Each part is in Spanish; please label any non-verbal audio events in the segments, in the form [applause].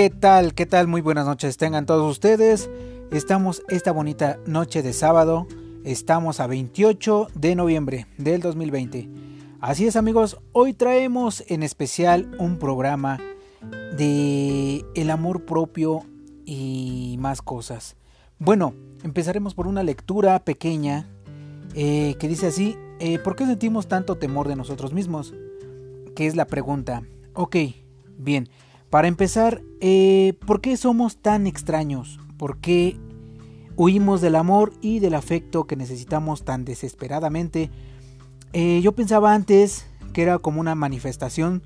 ¿Qué tal? ¿Qué tal? Muy buenas noches. Tengan todos ustedes. Estamos esta bonita noche de sábado. Estamos a 28 de noviembre del 2020. Así es amigos, hoy traemos en especial un programa de el amor propio y más cosas. Bueno, empezaremos por una lectura pequeña eh, que dice así, eh, ¿por qué sentimos tanto temor de nosotros mismos? Que es la pregunta. Ok, bien. Para empezar, eh, ¿por qué somos tan extraños? ¿Por qué huimos del amor y del afecto que necesitamos tan desesperadamente? Eh, yo pensaba antes que era como una manifestación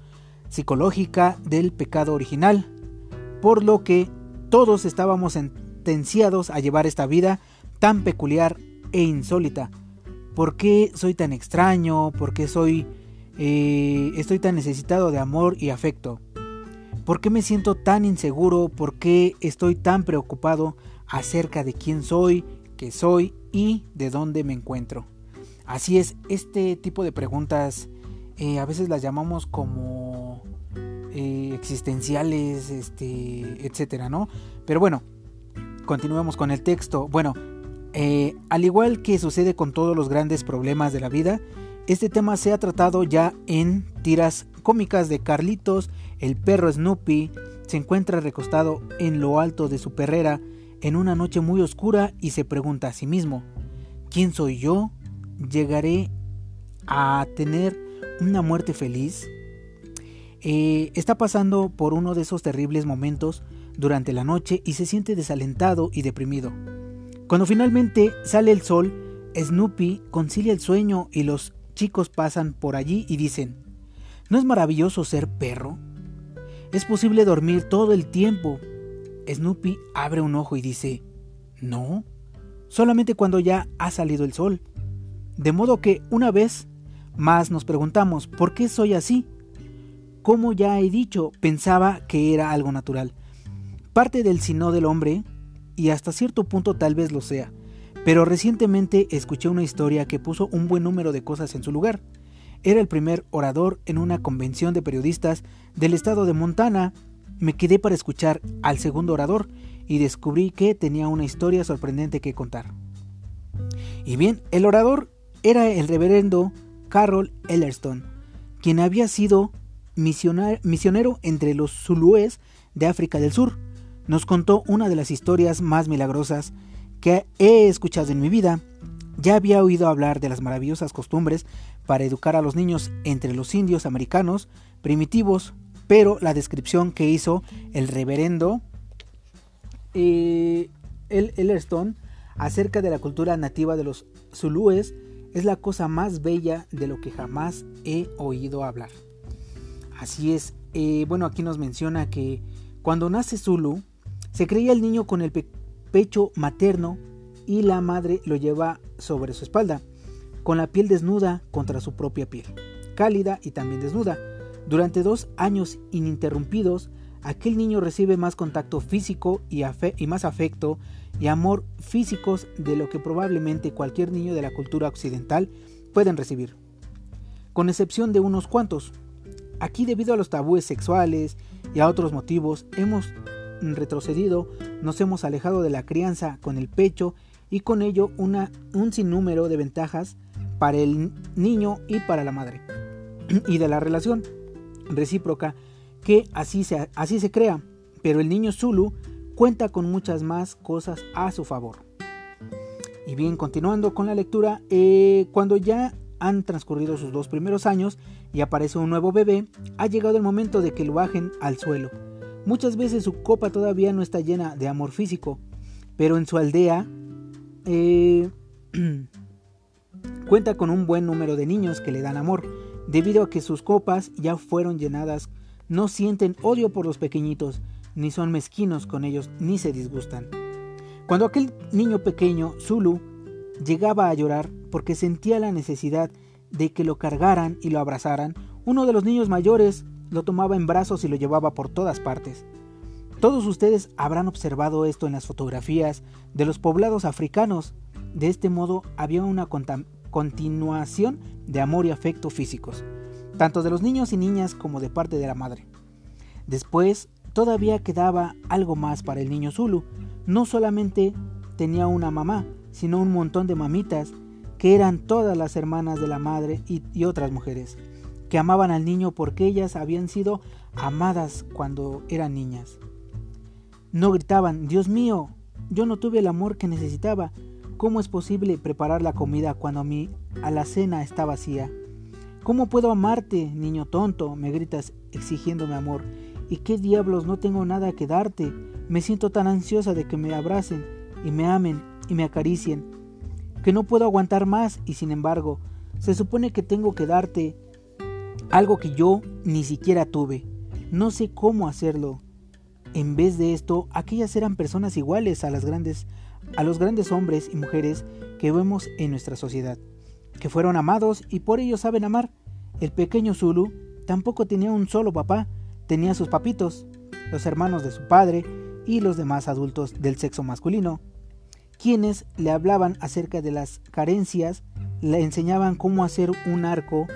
psicológica del pecado original, por lo que todos estábamos sentenciados a llevar esta vida tan peculiar e insólita. ¿Por qué soy tan extraño? ¿Por qué soy, eh, estoy tan necesitado de amor y afecto? ¿Por qué me siento tan inseguro? ¿Por qué estoy tan preocupado acerca de quién soy, qué soy y de dónde me encuentro? Así es, este tipo de preguntas eh, a veces las llamamos como eh, existenciales, este, etcétera, ¿no? Pero bueno, continuemos con el texto. Bueno, eh, al igual que sucede con todos los grandes problemas de la vida, este tema se ha tratado ya en tiras cómicas de Carlitos, el perro Snoopy, se encuentra recostado en lo alto de su perrera en una noche muy oscura y se pregunta a sí mismo, ¿quién soy yo? ¿Llegaré a tener una muerte feliz? Eh, está pasando por uno de esos terribles momentos durante la noche y se siente desalentado y deprimido. Cuando finalmente sale el sol, Snoopy concilia el sueño y los chicos pasan por allí y dicen, ¿no es maravilloso ser perro? ¿Es posible dormir todo el tiempo? Snoopy abre un ojo y dice, no, solamente cuando ya ha salido el sol. De modo que una vez más nos preguntamos, ¿por qué soy así? Como ya he dicho, pensaba que era algo natural. Parte del sino del hombre, y hasta cierto punto tal vez lo sea, pero recientemente escuché una historia que puso un buen número de cosas en su lugar. Era el primer orador en una convención de periodistas del estado de Montana. Me quedé para escuchar al segundo orador y descubrí que tenía una historia sorprendente que contar. Y bien, el orador era el reverendo Carol Ellerston, quien había sido misionero entre los zulúes de África del Sur. Nos contó una de las historias más milagrosas que he escuchado en mi vida, ya había oído hablar de las maravillosas costumbres para educar a los niños entre los indios americanos primitivos, pero la descripción que hizo el reverendo eh, el Ellerston acerca de la cultura nativa de los zulúes es la cosa más bella de lo que jamás he oído hablar. Así es, eh, bueno, aquí nos menciona que cuando nace Zulu, se creía el niño con el, pecho materno y la madre lo lleva sobre su espalda, con la piel desnuda contra su propia piel, cálida y también desnuda. Durante dos años ininterrumpidos, aquel niño recibe más contacto físico y, más afecto y amor físicos de lo que probablemente cualquier niño de la cultura occidental pueden recibir, con excepción de unos cuantos. Aquí debido a los tabúes sexuales y a otros motivos hemos retrocedido, nos hemos alejado de la crianza con el pecho y con ello una, un sinnúmero de ventajas para el niño y para la madre. [clears throat] y de la relación recíproca que así se, así se crea, pero el niño Zulu cuenta con muchas más cosas a su favor. Y bien, continuando con la lectura, eh, cuando ya han transcurrido sus dos primeros años y aparece un nuevo bebé, ha llegado el momento de que lo bajen al suelo Muchas veces su copa todavía no está llena de amor físico, pero en su aldea eh, [clears throat] cuenta con un buen número de niños que le dan amor. Debido a que sus copas ya fueron llenadas, no sienten odio por los pequeñitos, ni son mezquinos con ellos, ni se disgustan. Cuando aquel niño pequeño, Zulu, llegaba a llorar porque sentía la necesidad de que lo cargaran y lo abrazaran, uno de los niños mayores lo tomaba en brazos y lo llevaba por todas partes. Todos ustedes habrán observado esto en las fotografías de los poblados africanos. De este modo había una continuación de amor y afecto físicos, tanto de los niños y niñas como de parte de la madre. Después, todavía quedaba algo más para el niño Zulu. No solamente tenía una mamá, sino un montón de mamitas, que eran todas las hermanas de la madre y, otras mujeres, que amaban al niño porque ellas habían sido amadas cuando eran niñas. No gritaban, Dios mío, yo no tuve el amor que necesitaba. ¿Cómo es posible preparar la comida cuando mi alacena está vacía? ¿Cómo puedo amarte, niño tonto? me gritas exigiéndome amor. ¿Y qué diablos no tengo nada que darte? Me siento tan ansiosa de que me abracen y me amen y me acaricien, que no puedo aguantar más y sin embargo, se supone que tengo que darte algo que yo ni siquiera tuve. No sé cómo hacerlo. En vez de esto, aquellas eran personas iguales a las grandes a los grandes hombres y mujeres que vemos en nuestra sociedad, que fueron amados y por ello saben amar. El pequeño Zulu tampoco tenía un solo papá, tenía sus papitos, los hermanos de su padre y los demás adultos del sexo masculino, quienes le hablaban acerca de las carencias, le enseñaban cómo hacer un arco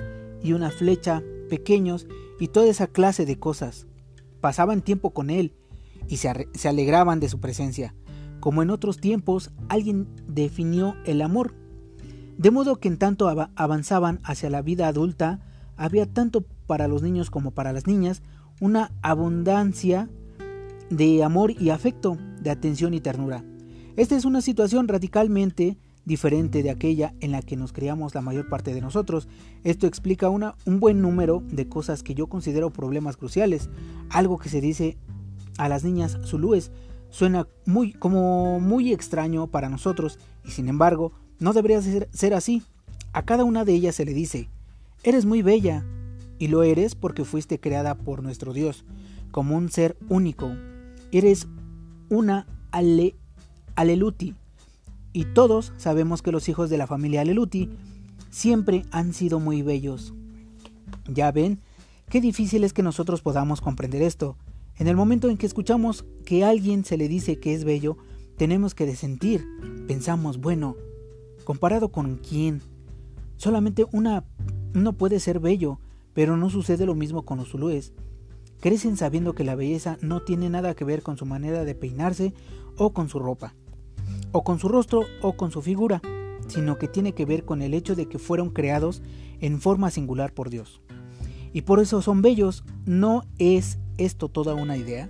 y una flecha pequeños y toda esa clase de cosas. Pasaban tiempo con él y se, alegraban de su presencia. Como en otros tiempos, alguien definió el amor. De modo que en tanto avanzaban hacia la vida adulta, había tanto para los niños como para las niñas una abundancia de amor y afecto, de atención y ternura. Esta es una situación radicalmente diferente de aquella en la que nos criamos la mayor parte de nosotros. Esto explica una, un buen número de cosas que yo considero problemas cruciales, algo que se dice a las niñas zulúes suena muy como muy extraño para nosotros y sin embargo no debería ser, ser así. A cada una de ellas se le dice, eres muy bella y lo eres porque fuiste creada por nuestro Dios como un ser único. Eres una ale, aleluti y todos sabemos que los hijos de la familia aleluti siempre han sido muy bellos. Ya ven, qué difícil es que nosotros podamos comprender esto. En el momento en que escuchamos que a alguien se le dice que es bello, tenemos que desentir. Pensamos, bueno, ¿comparado con quién? Solamente una no puede ser bello, pero no sucede lo mismo con los zulúes. Crecen sabiendo que la belleza no tiene nada que ver con su manera de peinarse o con su ropa, o con su rostro o con su figura, sino que tiene que ver con el hecho de que fueron creados en forma singular por Dios. Y por eso son bellos, no es esto toda una idea?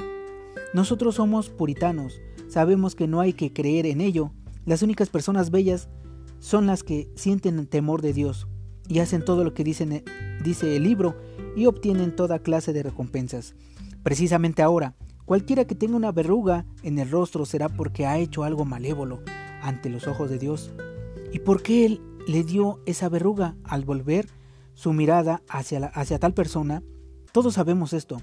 Nosotros somos puritanos, sabemos que no hay que creer en ello. Las únicas personas bellas son las que sienten el temor de Dios y hacen todo lo que dice el libro y obtienen toda clase de recompensas. Precisamente ahora, cualquiera que tenga una verruga en el rostro será porque ha hecho algo malévolo ante los ojos de Dios. ¿Y por qué Él le dio esa verruga al volver su mirada hacia, hacia tal persona? Todos sabemos esto.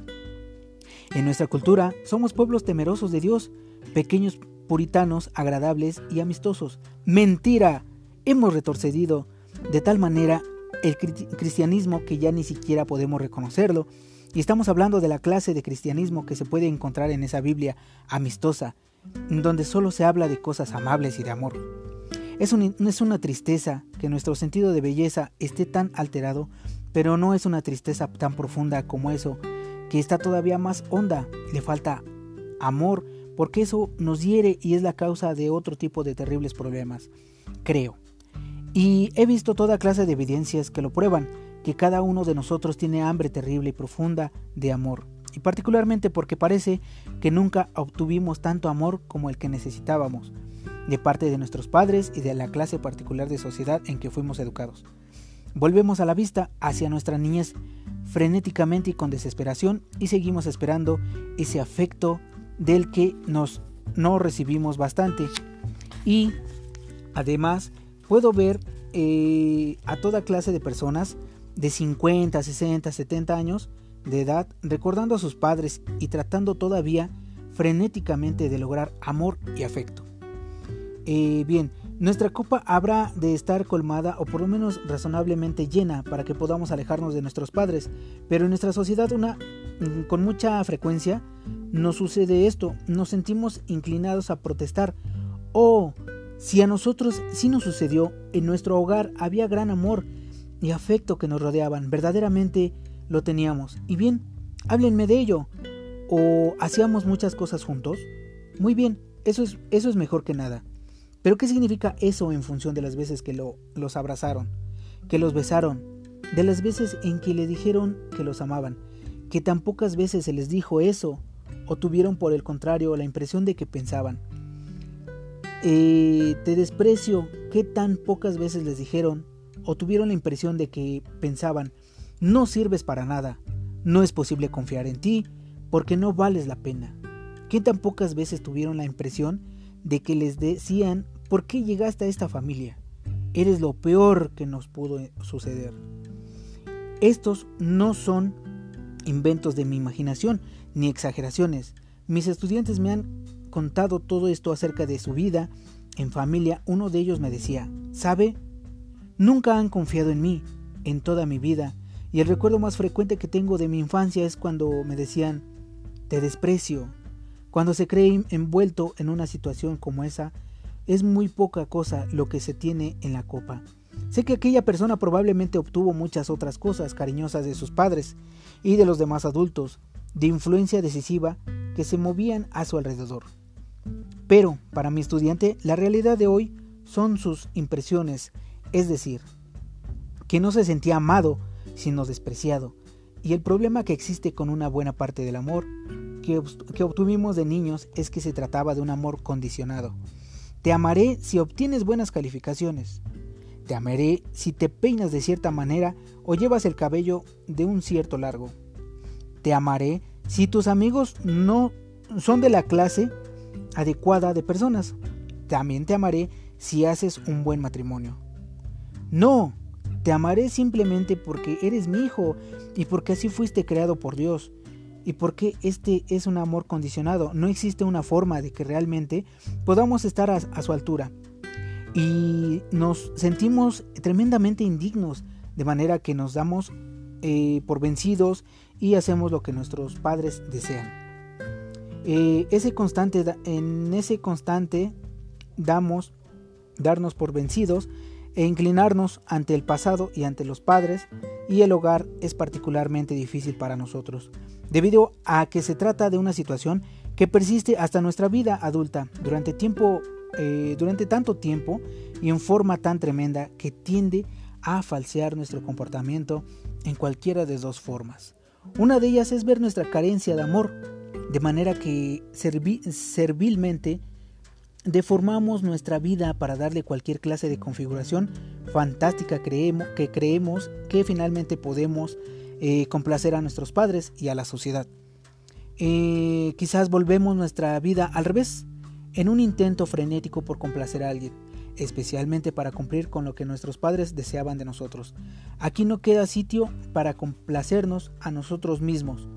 En nuestra cultura somos pueblos temerosos de Dios, pequeños puritanos, agradables y amistosos. Mentira. Hemos retorcedido de tal manera el cristianismo que ya ni siquiera podemos reconocerlo. Y estamos hablando de la clase de cristianismo que se puede encontrar en esa Biblia amistosa, donde solo se habla de cosas amables y de amor. Es, es una tristeza que nuestro sentido de belleza esté tan alterado, pero no es una tristeza tan profunda como eso que está todavía más honda, le falta amor, porque eso nos hiere y es la causa de otro tipo de terribles problemas, creo. Y he visto toda clase de evidencias que lo prueban, que cada uno de nosotros tiene hambre terrible y profunda de amor, y particularmente porque parece que nunca obtuvimos tanto amor como el que necesitábamos, de parte de nuestros padres y de la clase particular de sociedad en que fuimos educados. Volvemos a la vista hacia nuestra niñez frenéticamente y con desesperación y seguimos esperando ese afecto del que nos no recibimos bastante. Y además puedo ver eh, a toda clase de personas de 50, 60, 70 años de edad recordando a sus padres y tratando todavía frenéticamente de lograr amor y afecto. Eh, bien, nuestra copa habrá de estar colmada o por lo menos razonablemente llena para que podamos alejarnos de nuestros padres, pero en nuestra sociedad una, mm, con mucha frecuencia nos sucede esto, nos sentimos inclinados a protestar. Oh, si a nosotros sí nos sucedió, en nuestro hogar había gran amor y afecto que nos rodeaban, verdaderamente lo teníamos. Y bien, háblenme de ello. o hacíamos muchas cosas juntos, muy bien, eso es, eso es mejor que nada. Pero ¿qué significa eso en función de las veces que lo, los abrazaron, que los besaron, de las veces en que le dijeron que los amaban, que tan pocas veces se les dijo eso, o tuvieron por el contrario la impresión de que pensaban? Eh, te desprecio, ¿qué tan pocas veces les dijeron, o tuvieron la impresión de que pensaban, no sirves para nada, no es posible confiar en ti, porque no vales la pena? ¿Qué tan pocas veces tuvieron la impresión de que les decían ¿por qué llegaste a esta familia? Eres lo peor que nos pudo suceder. Estos no son inventos de mi imaginación ni exageraciones. Mis estudiantes me han contado todo esto acerca de su vida en familia. Uno de ellos me decía, ¿sabe? Nunca han confiado en mí en toda mi vida y el recuerdo más frecuente que tengo de mi infancia es cuando me decían, te desprecio, cuando se cree envuelto en una situación como esa, es muy poca cosa lo que se tiene en la copa. Sé que aquella persona probablemente obtuvo muchas otras cosas cariñosas de sus padres y de los demás adultos, de influencia decisiva que se movían a su alrededor. Pero, para mi estudiante, la realidad de hoy son sus impresiones, es decir, que no se sentía amado, sino despreciado, y el problema que existe con una buena parte del amor que, obtuvimos de niños es que se trataba de un amor condicionado. Te amaré si obtienes buenas calificaciones. Te amaré si te peinas de cierta manera o llevas el cabello de un cierto largo. Te amaré si tus amigos no son de la clase adecuada de personas. También te amaré si haces un buen matrimonio. No, te amaré simplemente porque eres mi hijo y porque así fuiste creado por Dios y porque este es un amor condicionado. No existe una forma de que realmente podamos estar a, su altura. Y nos sentimos tremendamente indignos, de manera que nos damos eh, por vencidos y hacemos lo que nuestros padres desean. Eh, ese constante, en ese constante damos, darnos por vencidos e inclinarnos ante el pasado y ante los padres, y el hogar es particularmente difícil para nosotros debido a que se trata de una situación que persiste hasta nuestra vida adulta durante, tiempo, eh, durante tanto tiempo y en forma tan tremenda que tiende a falsear nuestro comportamiento en cualquiera de dos formas. Una de ellas es ver nuestra carencia de amor, de manera que servilmente deformamos nuestra vida para darle cualquier clase de configuración fantástica creemos, que creemos que finalmente podemos eh, complacer a nuestros padres y a la sociedad. Eh, quizás volvemos nuestra vida al revés, en un intento frenético por complacer a alguien, especialmente para cumplir con lo que nuestros padres deseaban de nosotros. Aquí no queda sitio para complacernos a nosotros mismos.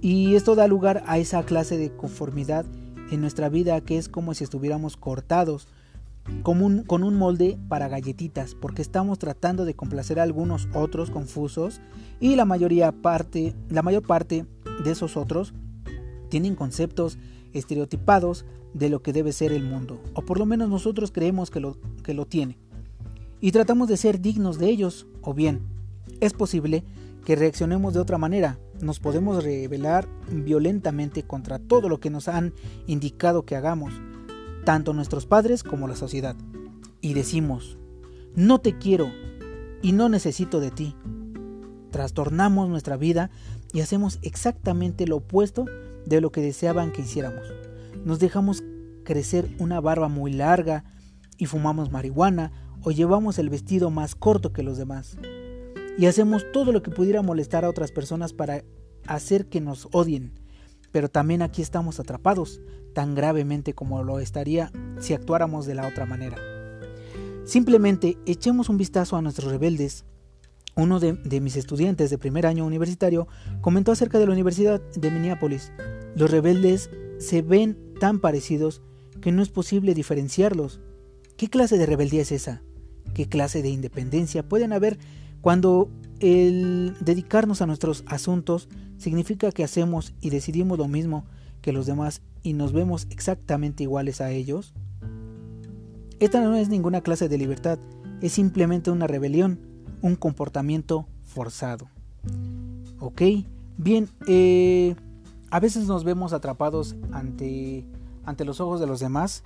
Y esto da lugar a esa clase de conformidad en nuestra vida que es como si estuviéramos cortados con un molde para galletitas, porque estamos tratando de complacer a algunos otros confusos y la mayoría parte, mayor parte de esos otros tienen conceptos estereotipados de lo que debe ser el mundo, o por lo menos nosotros creemos que lo tiene. Y tratamos de ser dignos de ellos, o bien, es posible que reaccionemos de otra manera, nos podemos rebelar violentamente contra todo lo que nos han indicado que hagamos, tanto nuestros padres como la sociedad, y decimos, no te quiero y no necesito de ti. Trastornamos nuestra vida y hacemos exactamente lo opuesto de lo que deseaban que hiciéramos. Nos dejamos crecer una barba muy larga y fumamos marihuana o llevamos el vestido más corto que los demás. Y hacemos todo lo que pudiera molestar a otras personas para hacer que nos odien. Pero también aquí estamos atrapados, tan gravemente como lo estaría si actuáramos de la otra manera. Simplemente echemos un vistazo a nuestros rebeldes. Uno de, mis estudiantes de primer año universitario comentó acerca de la Universidad de Minneapolis. Los rebeldes se ven tan parecidos que no es posible diferenciarlos. ¿Qué clase de rebeldía es esa? ¿Qué clase de independencia pueden haber cuando el dedicarnos a nuestros asuntos significa que hacemos y decidimos lo mismo que los demás y nos vemos exactamente iguales a ellos? Esta no es ninguna clase de libertad, es simplemente una rebelión, un comportamiento forzado. ¿Ok? Bien, eh, a veces nos vemos atrapados ante, ante los ojos de los demás.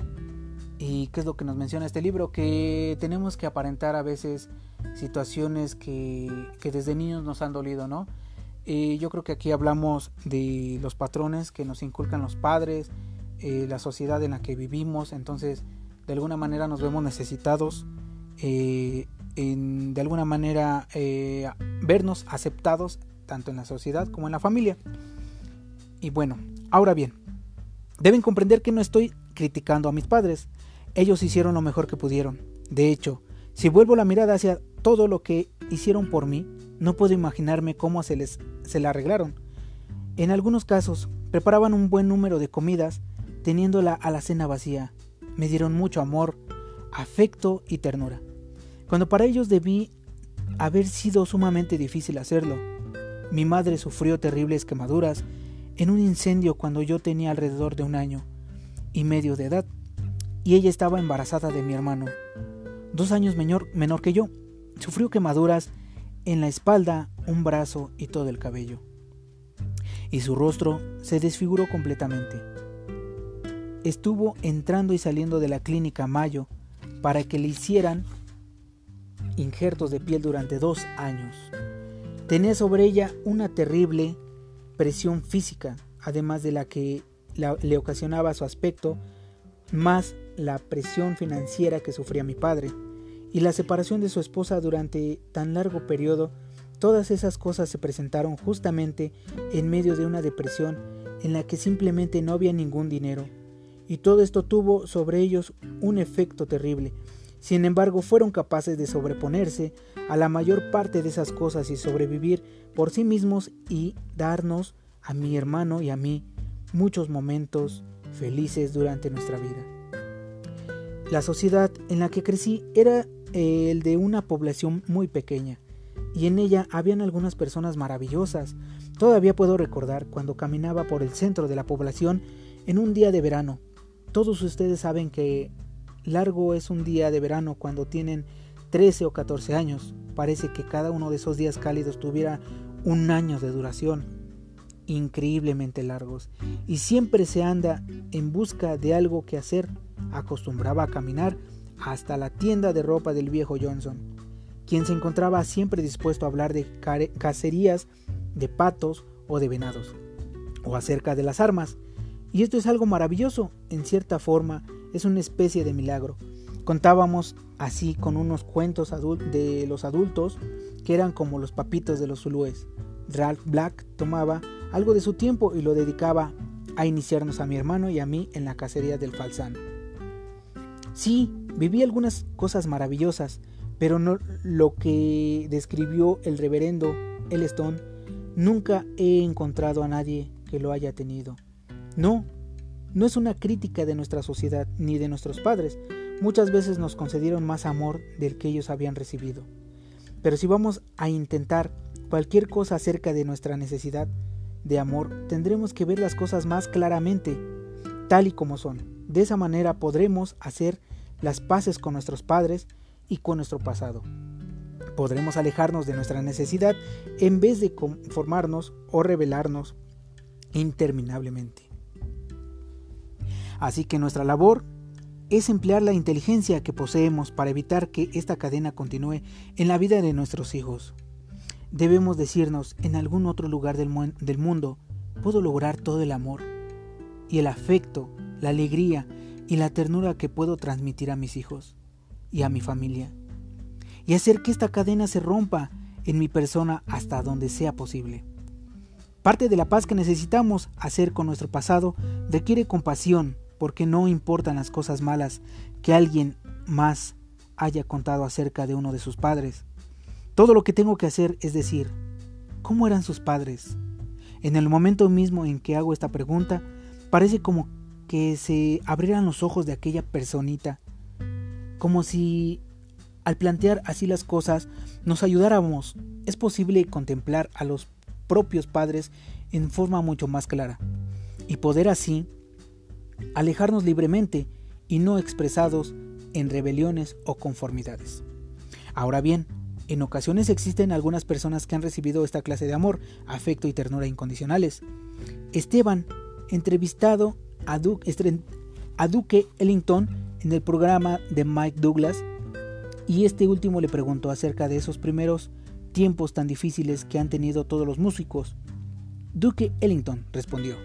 ¿Y qué es lo que nos menciona este libro? Que tenemos que aparentar a veces situaciones que, que desde niños nos han dolido, ¿no? Eh, yo creo que aquí hablamos de los patrones que nos inculcan los padres, eh, la sociedad en la que vivimos, entonces de alguna manera nos vemos necesitados, eh, de alguna manera vernos aceptados tanto en la sociedad como en la familia. Y bueno, ahora bien, deben comprender que no estoy criticando a mis padres, ellos hicieron lo mejor que pudieron. De hecho, si vuelvo la mirada hacia todo lo que hicieron por mí, no puedo imaginarme cómo se les se la arreglaron. En algunos casos, preparaban un buen número de comidas, teniendo la alacena vacía. Me dieron mucho amor, afecto y ternura. Cuando para ellos debí haber sido sumamente difícil hacerlo. Mi madre sufrió terribles quemaduras en un incendio cuando yo tenía alrededor de un año y medio de edad, y ella estaba embarazada de mi hermano, dos años menor, menor que yo. Sufrió quemaduras en la espalda, un brazo y todo el cabello. Y su rostro se desfiguró completamente. Estuvo entrando y saliendo de la clínica Mayo para que le hicieran injertos de piel durante dos años. Tenía sobre ella una terrible presión física, además de la que le ocasionaba su aspecto, más la presión financiera que sufría mi padre y la separación de su esposa durante tan largo periodo, todas esas cosas se presentaron justamente en medio de una depresión en la que simplemente no había ningún dinero, y todo esto tuvo sobre ellos un efecto terrible. Sin embargo, fueron capaces de sobreponerse a la mayor parte de esas cosas y sobrevivir por sí mismos y darnos, a mi hermano y a mí, muchos momentos felices durante nuestra vida. La sociedad en la que crecí era el de una población muy pequeña, y en ella habían algunas personas maravillosas. Todavía puedo recordar cuando caminaba por el centro de la población en un día de verano. Todos ustedes saben que largo es un día de verano cuando tienen 13 o 14 años. Parece que cada uno de esos días cálidos tuviera un año de duración. Increíblemente largos. Y siempre se anda en busca de algo que hacer. Acostumbraba a caminar hasta la tienda de ropa del viejo Johnson, quien se encontraba siempre dispuesto a hablar de cacerías de patos o de venados, o acerca de las armas. Y esto es algo maravilloso, en cierta forma es una especie de milagro. Contábamos así con unos cuentos de los adultos que eran como los papitos de los zulúes. Ralph Black tomaba algo de su tiempo y lo dedicaba a iniciarnos a mi hermano y a mí en la cacería del falsán. Sí, viví algunas cosas maravillosas, pero no lo que describió el reverendo Elstone, nunca he encontrado a nadie que lo haya tenido. No, no es una crítica de nuestra sociedad ni de nuestros padres. Muchas veces nos concedieron más amor del que ellos habían recibido. Pero si vamos a intentar cualquier cosa acerca de nuestra necesidad de amor, tendremos que ver las cosas más claramente, tal y como son. De esa manera podremos hacer las paces con nuestros padres y con nuestro pasado. Podremos alejarnos de nuestra necesidad en vez de conformarnos o rebelarnos interminablemente. Así que nuestra labor es emplear la inteligencia que poseemos para evitar que esta cadena continúe en la vida de nuestros hijos. Debemos decirnos en algún otro lugar del, del mundo puedo lograr todo el amor y el afecto, la alegría y la ternura que puedo transmitir a mis hijos y a mi familia, y hacer que esta cadena se rompa en mi persona hasta donde sea posible. Parte de la paz que necesitamos hacer con nuestro pasado requiere compasión, porque no importan las cosas malas que alguien más haya contado acerca de uno de sus padres. Todo lo que tengo que hacer es decir, ¿cómo eran sus padres? En el momento mismo en que hago esta pregunta, parece como que se abrieran los ojos de aquella personita, como si al plantear así las cosas nos ayudáramos. Es posible contemplar a los propios padres en forma mucho más clara y poder así alejarnos libremente y no expresados en rebeliones o conformidades. Ahora bien, En ocasiones existen algunas personas que han recibido esta clase de amor, afecto y ternura incondicionales. Esteban, entrevistado a Duque, Ellington en el programa de Mike Douglas, y este último le preguntó acerca de esos primeros tiempos tan difíciles que han tenido todos los músicos. Duque Ellington respondió.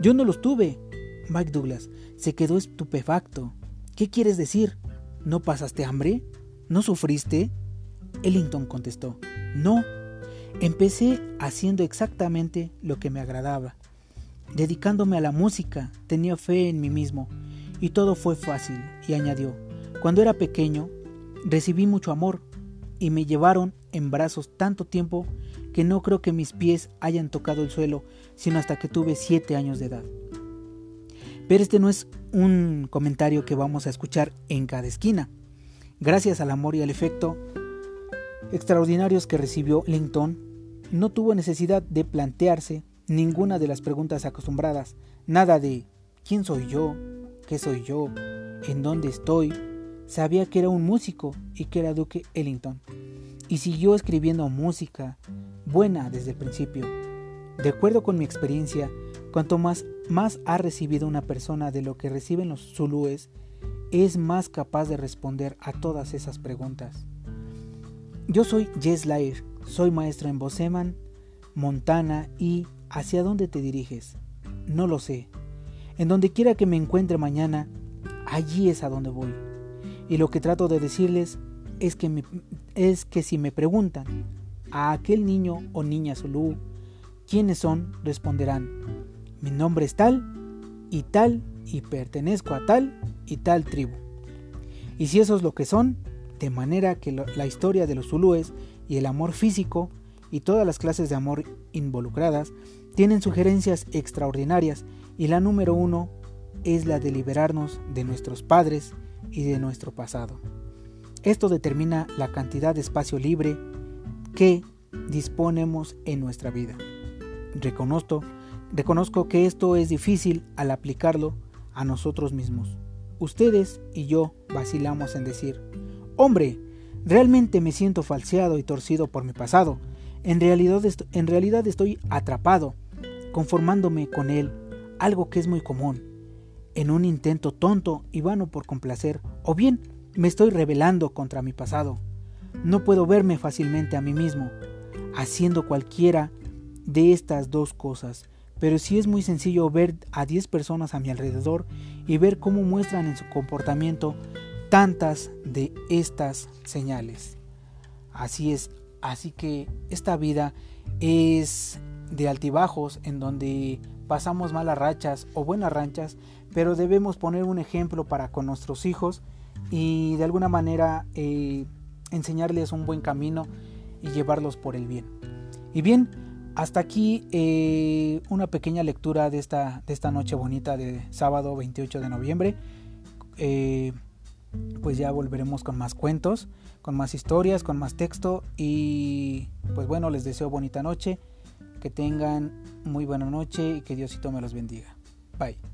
Yo no los tuve. Mike Douglas se quedó estupefacto. ¿Qué quieres decir? ¿No pasaste hambre? ¿No sufriste? Ellington contestó, no, empecé haciendo exactamente lo que me agradaba, dedicándome a la música, tenía fe en mí mismo, y todo fue fácil, y añadió, cuando era pequeño, recibí mucho amor, y me llevaron en brazos tanto tiempo que no creo que mis pies hayan tocado el suelo, sino hasta que tuve siete años de edad. Pero este no es un comentario que vamos a escuchar en cada esquina. Gracias al amor y al efecto, extraordinarios que recibió Linton, no tuvo necesidad de plantearse ninguna de las preguntas acostumbradas, nada de ¿quién soy yo? ¿Qué soy yo? ¿En dónde estoy? Sabía que era un músico y que era Duque Ellington, y siguió escribiendo música buena desde el principio. De acuerdo con mi experiencia, cuanto más, más ha recibido una persona de lo que reciben los zulúes, es más capaz de responder a todas esas preguntas. Yo soy Jess Lair, soy maestro en Boseman, Montana y ¿hacia dónde te diriges? No lo sé. En donde quiera que me encuentre mañana, allí es a donde voy. Y lo que trato de decirles es que, es que si me preguntan a aquel niño o niña Zulu quiénes son, responderán, mi nombre es tal y tal y pertenezco a tal y tal tribu. Y si eso es lo que son, de manera que la historia de los zulúes y el amor físico y todas las clases de amor involucradas tienen sugerencias extraordinarias y la número uno es la de liberarnos de nuestros padres y de nuestro pasado. Esto determina la cantidad de espacio libre que disponemos en nuestra vida. Reconozco, reconozco que esto es difícil al aplicarlo a nosotros mismos. Ustedes y yo vacilamos en decir, Hombre, realmente me siento falseado y torcido por mi pasado. En realidad, en realidad estoy atrapado, conformándome con él, algo que es muy común, en un intento tonto y vano por complacer, o bien me estoy rebelando contra mi pasado. No puedo verme fácilmente a mí mismo, haciendo cualquiera de estas dos cosas, pero sí es muy sencillo ver a 10 personas a mi alrededor y ver cómo muestran en su comportamiento tantas de estas señales. Así es, así que esta vida es de altibajos en donde pasamos malas rachas o buenas ranchas, pero debemos poner un ejemplo para con nuestros hijos y de alguna manera eh, enseñarles un buen camino y llevarlos por el bien. Y bien, hasta aquí eh, una pequeña lectura de esta, de esta noche bonita de sábado 28 de noviembre. Eh, pues ya volveremos con más cuentos, con más historias, con más texto y pues bueno, les deseo bonita noche, que tengan muy buena noche y que Diosito me los bendiga. Bye.